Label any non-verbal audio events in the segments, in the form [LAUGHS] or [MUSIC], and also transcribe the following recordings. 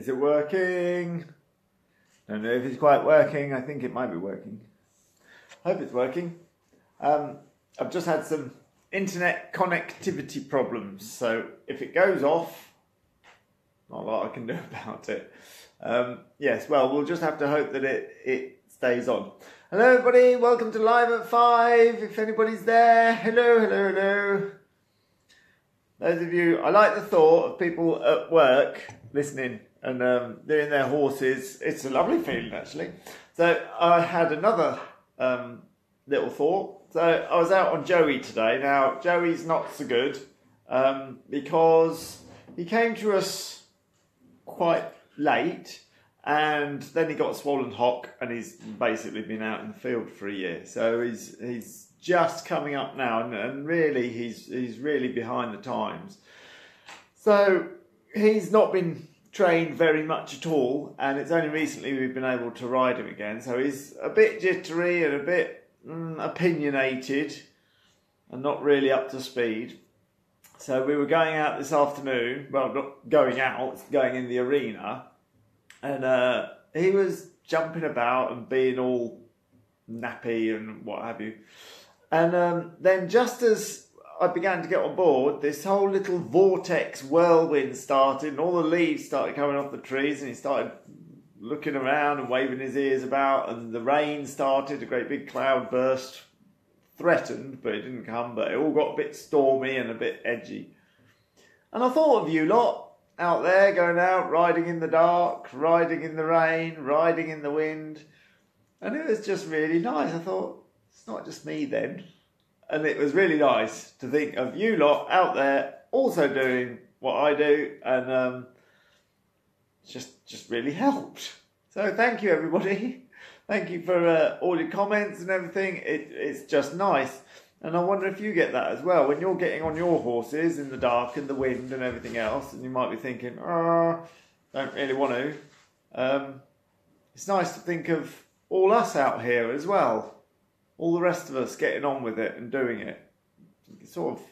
Is it working? I Don't know if it's quite working. I think it might be working. Hope it's working. Um, I've just had some internet connectivity problems, so if it goes off, not a lot I can do [LAUGHS] about it. Um, yes, well, we'll just have to hope that it, it stays on. Hello, everybody. Welcome to Live at 5. If anybody's there, hello, hello, hello. Those of you, I like the thought of people at work listening and um, doing their horses. It's a lovely feeling, actually. So I had another um, little thought. So I was out on Joey today. Now, Joey's not so good um, because he came to us quite late and then he got a swollen hock and he's basically been out in the field for a year. So he's he's just coming up now and, and really he's he's really behind the times. So he's not been trained very much at all and it's only recently we've been able to ride him again. So he's a bit jittery and a bit mm, opinionated and not really up to speed. So we were going out this afternoon, well, not going out, going in the arena, and uh, he was jumping about and being all nappy and what have you. And um, then, just as I began to get on board, this whole little vortex whirlwind started, and all the leaves started coming off the trees, and he started looking around and waving his ears about, and the rain started, a great big cloud burst, threatened, but it didn't come, but it all got a bit stormy and a bit edgy. And I thought of you lot out there going out, riding in the dark, riding in the rain, riding in the wind. And it was just really nice. I thought, it's not just me then. And it was really nice to think of you lot out there also doing what I do. And um, just, just really helped. So thank you, everybody. [LAUGHS] Thank you for uh, all your comments and everything. It, it's just nice. And I wonder if you get that as well when you're getting on your horses in the dark and the wind and everything else, and you might be thinking, "Oh, don't really want to." Um, it's nice to think of all us out here as well, all the rest of us getting on with it and doing it. It sort of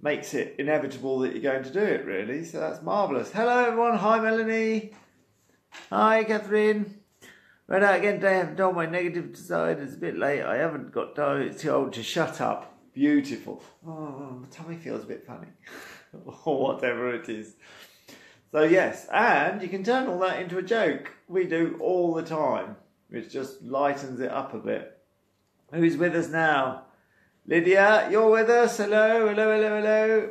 makes it inevitable that you're going to do it, really. So that's marvellous. Hello, everyone. Hi, Melanie. Hi, Catherine. Right out again today. I haven't told my negative side. It's a bit late. I haven't got told to shut up. Beautiful. Oh, my tummy feels a bit funny. [LAUGHS] or whatever it is. So, yes, and you can turn all that into a joke. We do all the time, which just lightens it up a bit. Who's with us now? Lydia, you're with us. Hello, hello, hello, hello.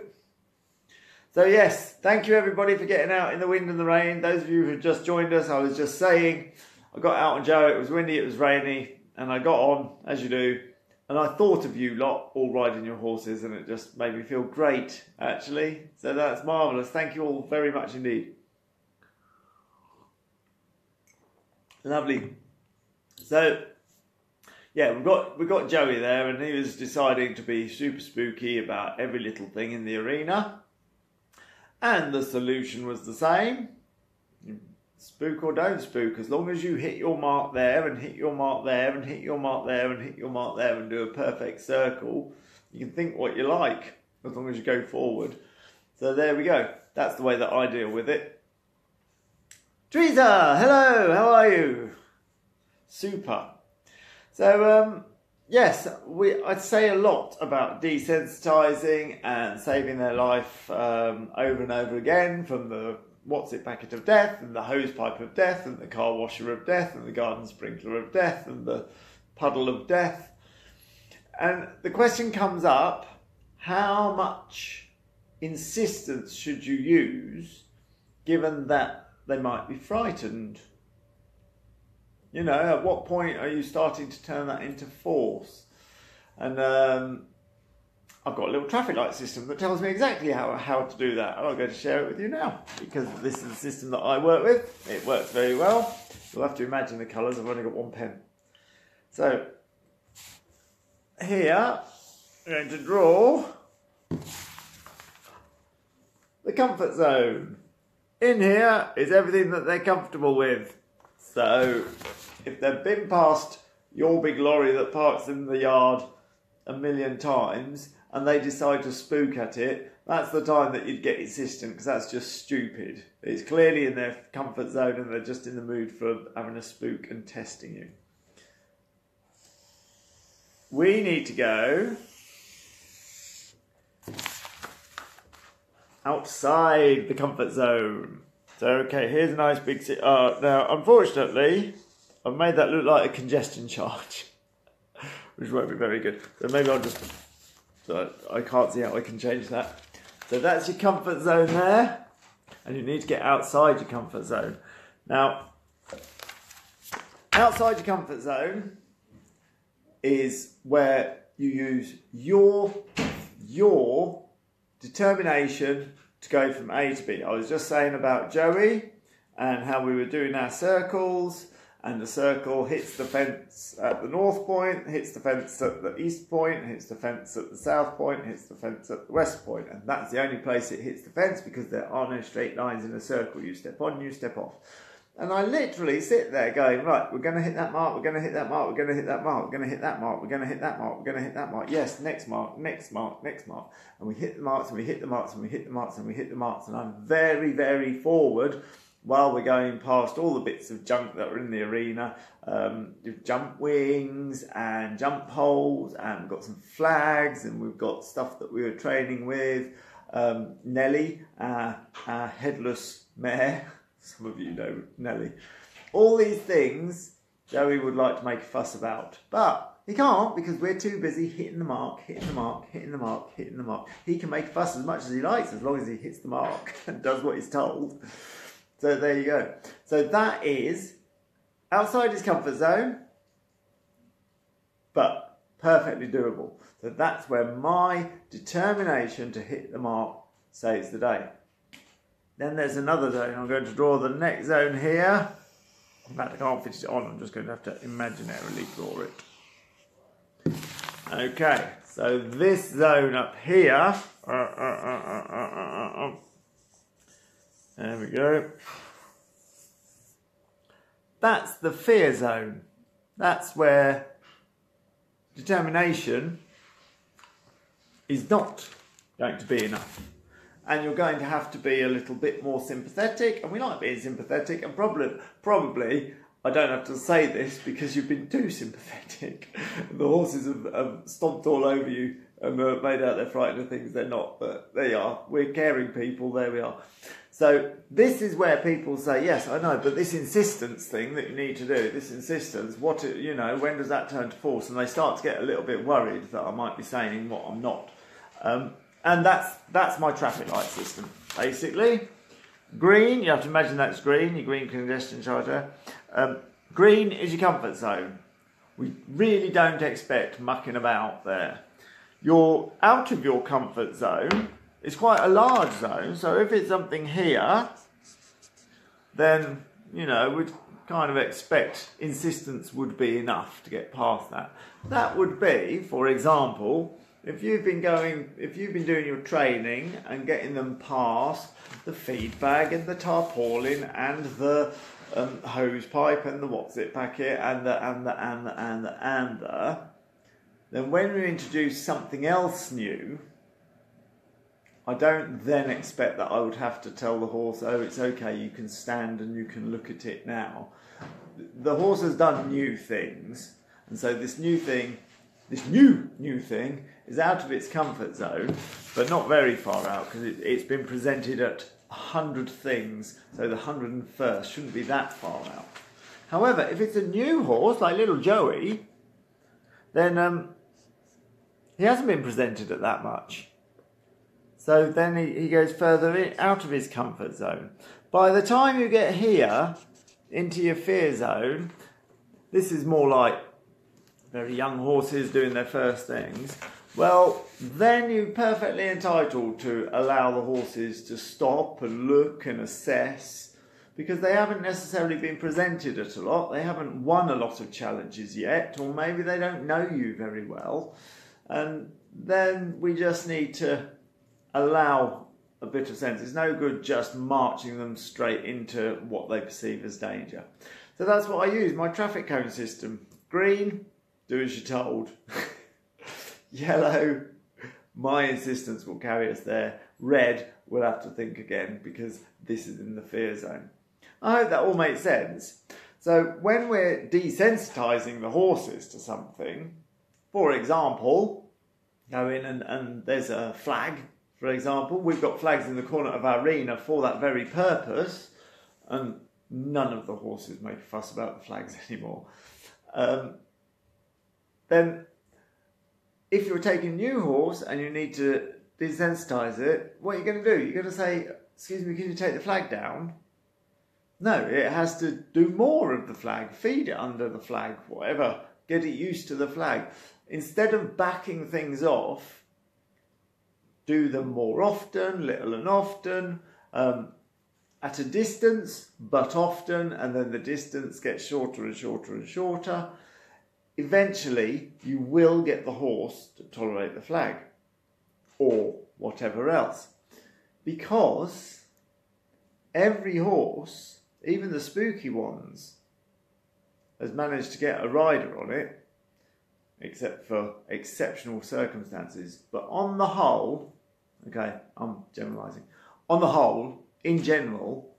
So, yes, thank you everybody for getting out in the wind and the rain. Those of you who just joined us, I was just saying I got out on Joe, it was windy, it was rainy, and I got on, as you do, and I thought of you lot all riding your horses, and it just made me feel great, actually. So that's marvellous. Thank you all very much indeed. Lovely. So, yeah, we've got we've got Joey there, and he was deciding to be super spooky about every little thing in the arena. And the solution was the same spook or don't spook, as long as you hit your mark there and hit your mark there and hit your mark there and hit your mark there and do a perfect circle, you can think what you like as long as you go forward. So there we go. That's the way that I deal with it. Teresa, hello, how are you? Super. So, um, yes, we I'd say a lot about desensitizing and saving their life um, over and over again from the what's it packet of death and the hose pipe of death and the car washer of death and the garden sprinkler of death and the puddle of death. And the question comes up how much insistence should you use given that they might be frightened? You know, at what point are you starting to turn that into force? And um, I've got a little traffic light system that tells me exactly how, how to do that. And I'm going to share it with you now because this is the system that I work with. It works very well. You'll have to imagine the colours. I've only got one pen. So here, I'm going to draw the comfort zone. In here is everything that they're comfortable with. So if they've been past your big lorry that parks in the yard a million times and they decide to spook at it, that's the time that you'd get insistent because that's just stupid. It's clearly in their comfort zone and they're just in the mood for having a spook and testing you. We need to go outside the comfort zone. So, okay, here's a nice big. Uh, now, unfortunately, I've made that look like a congestion charge, [LAUGHS] which won't be very good. So maybe I'll just, so I can't see how I can change that. So that's your comfort zone there, and you need to get outside your comfort zone. Now, outside your comfort zone is where you use your your determination to go from A to B. I was just saying about Joey and how we were doing our circles, and the circle hits the fence at the north point, hits the fence at the east point, hits the fence at the south point, hits the fence at the west point, and that's the only place it hits the fence because there are no straight lines in a circle. You step on, you step off. And I literally sit there going, right, we're going to hit that mark, we're going to hit that mark, we're going to hit that mark, we're going to hit that mark, we're going to hit that mark, we're going to hit that mark. Yes, next mark, next mark, next mark. And we hit the marks and we hit the marks and we hit the marks and we hit the marks. And I'm very, very forward while we're going past all the bits of junk that are in the arena. Um, jump wings and jump poles, and we've got some flags, and we've got stuff that we were training with. Um, Nelly, our, our headless mare. [LAUGHS] Some of you know Nelly. All these things Joey would like to make a fuss about, but he can't because we're too busy hitting the mark, hitting the mark, hitting the mark, hitting the mark. He can make a fuss as much as he likes as long as he hits the mark [LAUGHS] and does what he's told. So there you go. So that is outside his comfort zone, but perfectly doable. So that's where my determination to hit the mark saves the day. Then there's another zone. I'm going to draw the next zone here. In fact, I can't fit it on. I'm just going to have to imaginarily draw it. Okay, so this zone up here. Uh, uh, uh, there we go. That's the fear zone. That's where determination is not going to be enough and you're going to have to be a little bit more sympathetic. And we like being sympathetic, and probably, probably, I don't have to say this because you've been too sympathetic. [LAUGHS] the horses have, have, stomped all over you and made out they're frightened of things they're not, but there you are. We're caring people, there we are. So this is where people say, yes, I know, but this insistence thing that you need to do, this insistence, what, you know, when does that turn to force? And they start to get a little bit worried that I might be saying what I'm not. Um, and that's, that's my traffic light system, basically. Green, you have to imagine that's green, your green congestion charger. Um, green is your comfort zone. We really don't expect mucking about there. You're out of your comfort zone. It's quite a large zone, so if it's something here, then, you know, we'd kind of expect insistence would be enough to get past that. That would be, for example, if you've been going, if you've been doing your training and getting them past the feed bag and the tarpaulin and the um, hose pipe and the what's it packet and the and the and the and the and the, then when we introduce something else new, I don't then expect that I would have to tell the horse, oh, it's okay, you can stand and you can look at it now. The horse has done new things, and so this new thing this new new thing is out of its comfort zone, but not very far out because it, has been presented at hundred things, so the hundred and first shouldn't be that far out. However, if it's a new horse like little Joey, then um, he hasn't been presented at that much. So then he, he goes further in, out of his comfort zone. By the time you get here into your fear zone, this is more like very young horses doing their first things, well, then you're perfectly entitled to allow the horses to stop and look and assess because they haven't necessarily been presented at a lot. They haven't won a lot of challenges yet, or maybe they don't know you very well. And then we just need to allow a bit of sense. It's no good just marching them straight into what they perceive as danger. So that's what I use my traffic cone system. Green, do as you're told. [LAUGHS] Yellow, my insistence will carry us there. Red, we'll have to think again because this is in the fear zone. I hope that all makes sense. So when we're desensitizing the horses to something, for example, go in and, and there's a flag, for example, we've got flags in the corner of our arena for that very purpose, and none of the horses make a fuss about the flags [LAUGHS] anymore. Um, then if you're taking a new horse and you need to desensitize it, what are you going to do? You're going to say, excuse me, can you take the flag down? No, it has to do more of the flag, feed it under the flag, whatever, get it used to the flag. Instead of backing things off, do them more often, little and often, um, at a distance, but often, and then the distance gets shorter and shorter and shorter. Eventually, you will get the horse to tolerate the flag or whatever else. Because every horse, even the spooky ones, has managed to get a rider on it, except for exceptional circumstances. But on the whole, okay, I'm generalizing. On the whole, in general,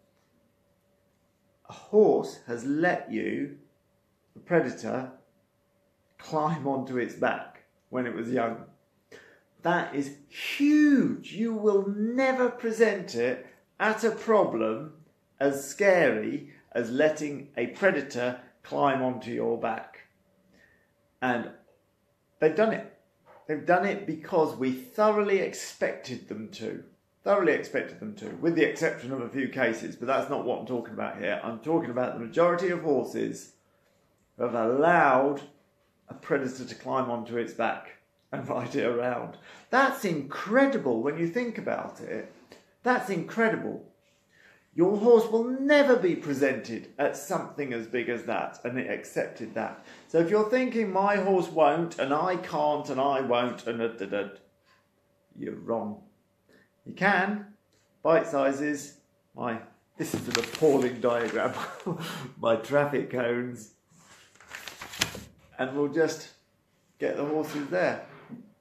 a horse has let you, the predator, climb onto its back when it was young. That is huge. You will never present it at a problem as scary as letting a predator climb onto your back. And they've done it. They've done it because we thoroughly expected them to. Thoroughly expected them to, with the exception of a few cases, but that's not what I'm talking about here. I'm talking about the majority of horses who have allowed a predator to climb onto its back and [LAUGHS] ride it around. That's incredible when you think about it. That's incredible. Your horse will never be presented at something as big as that, and it accepted that. So if you're thinking my horse won't, and I can't, and I won't, and da, da, da, you're wrong. You can. Bite sizes. My this is an appalling diagram. [LAUGHS] my traffic cones and we'll just get the horses there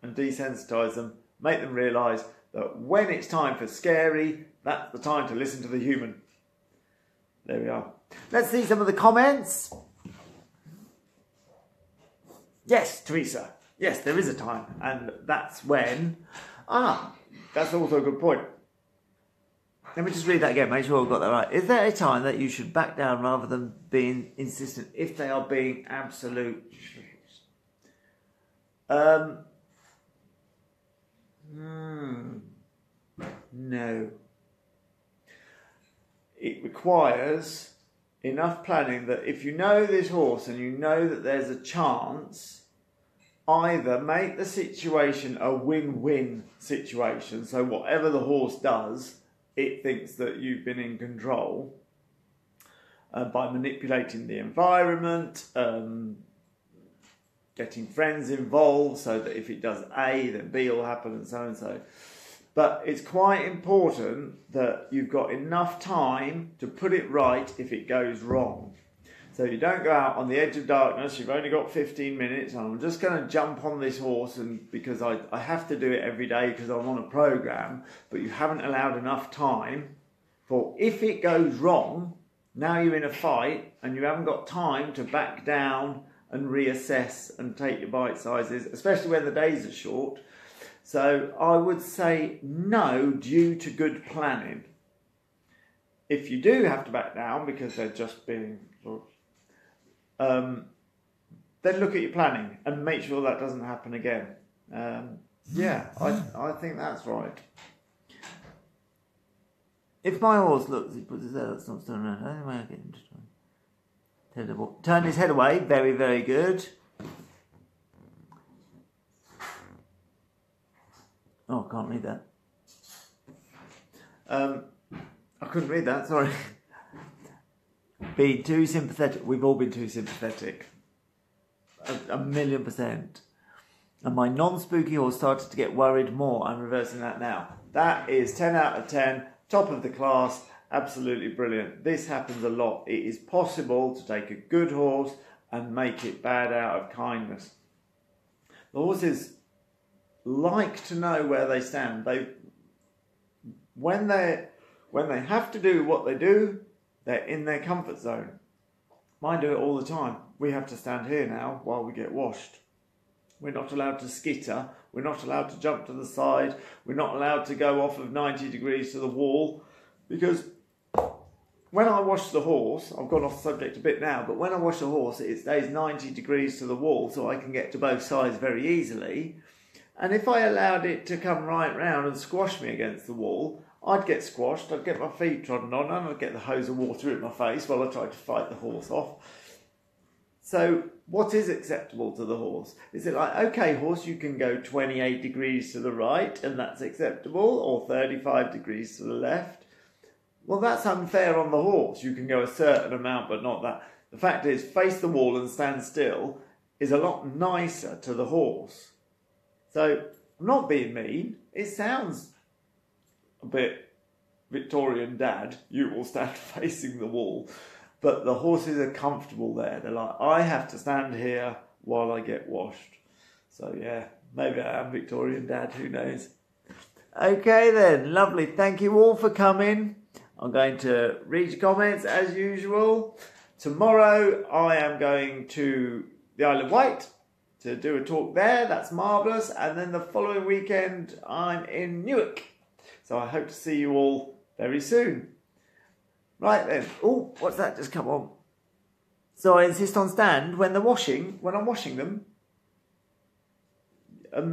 and desensitize them, make them realise that when it's time for scary, that's the time to listen to the human. There we are. Let's see some of the comments. Yes, Teresa. Yes, there is a time, and that's when. Ah, that's also a good point. Let me just read that again, make sure I've got that right. Is there a time that you should back down rather than being insistent if they are being absolute? Um, hmm, no. It requires enough planning that if you know this horse and you know that there's a chance, either make the situation a win win situation, so whatever the horse does, it thinks that you've been in control uh, by manipulating the environment, um, getting friends involved so that if it does A, then B will happen and so and so. But it's quite important that you've got enough time to put it right if it goes wrong. So you don't go out on the edge of darkness, you've only got 15 minutes, and I'm just going to jump on this horse and because I, I have to do it every day because I'm on a program, but you haven't allowed enough time for if it goes wrong, now you're in a fight and you haven't got time to back down and reassess and take your bite sizes, especially when the days are short. So I would say no due to good planning. If you do have to back down because they're just being um, then look at your planning and make sure that doesn't happen again. Um, yeah, I, I think that's right. If my horse looks, he puts his head up, stops turning around. Do I get him to turn? Turn his head away. Very, very good. Oh, I can't read that. Um, I couldn't read that. Sorry. [LAUGHS] Being too sympathetic. We've all been too sympathetic. A, a million percent. And my non spooky horse started to get worried more. I'm reversing that now. That is 10 out of 10, top of the class, absolutely brilliant. This happens a lot. It is possible to take a good horse and make it bad out of kindness. The horses like to know where they stand. They when they when they have to do what they do, they're in their comfort zone. Mine do it all the time. We have to stand here now while we get washed. We're not allowed to skitter. We're not allowed to jump to the side. We're not allowed to go off of 90 degrees to the wall because when I wash the horse, I've gone off the subject a bit now, but when I wash the horse, it stays 90 degrees to the wall so I can get to both sides very easily. And if I allowed it to come right round and squash me against the wall, I'd get squashed, I'd get my feet trodden on, and I'd get the hose of water in my face while I tried to fight the horse off. So, what is acceptable to the horse? Is it like, okay, horse, you can go 28 degrees to the right and that's acceptable, or 35 degrees to the left? Well, that's unfair on the horse. You can go a certain amount, but not that. The fact is, face the wall and stand still is a lot nicer to the horse. So, I'm not being mean. It sounds a bit Victorian dad. You will stand [LAUGHS] facing the wall but the horses are comfortable there. They're like, I have to stand here while I get washed. So yeah, maybe I am Victorian dad, who knows. Okay then, lovely. Thank you all for coming. I'm going to read your comments as usual. Tomorrow I am going to the Isle of Wight to do a talk there. That's marvellous. And then the following weekend I'm in Newark. So I hope to see you all very soon. Right then. Oh, what's that just come on? So I insist on stand when they're washing, when I'm washing them. A, a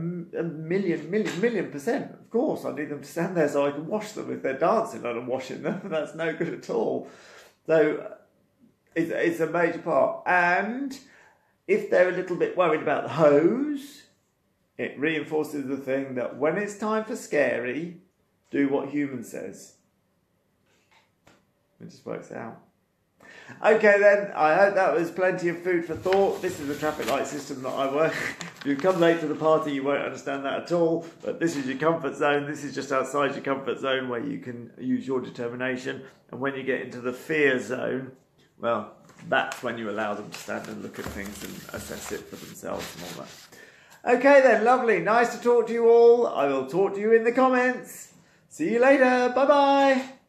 million, million, million percent. Of course, I need them to stand there so I can wash them. If they're dancing and I'm washing them, [LAUGHS] that's no good at all. So it's, it's a major part. And if they're a little bit worried about the hose, it reinforces the thing that when it's time for scary, do what human says. It just works out. Okay then, I hope that was plenty of food for thought. This is the traffic light system that I work. [LAUGHS] if you come late to the party, you won't understand that at all. But this is your comfort zone. This is just outside your comfort zone where you can use your determination. And when you get into the fear zone, well, that's when you allow them to stand and look at things and assess it for themselves and all that. Okay then, lovely. Nice to talk to you all. I will talk to you in the comments. See you later. Bye bye.